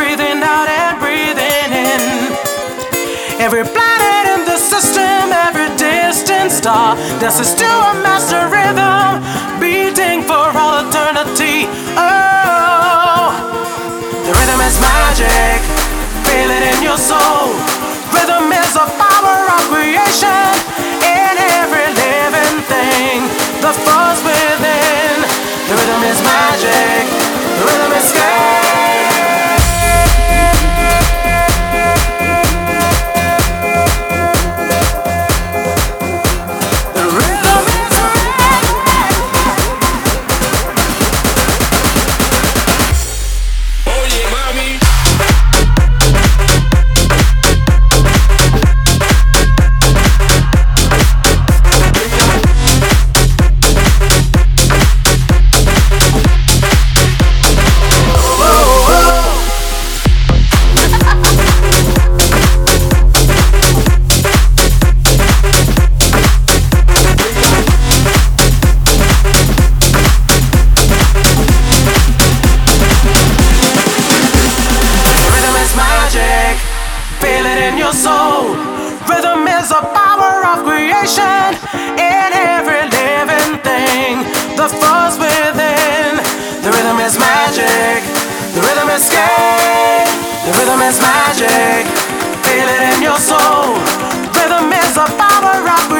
breathing out and breathing in. Every planet in the system, every distant star dances to a master rhythm, beating for all eternity. Oh, the rhythm is magic, feel it in your soul. Rhythm is a power of creation. your soul. Rhythm is a power of creation in every living thing. The force within. The rhythm is magic. The rhythm is game. The rhythm is magic. Feel it in your soul. Rhythm is a power of creation.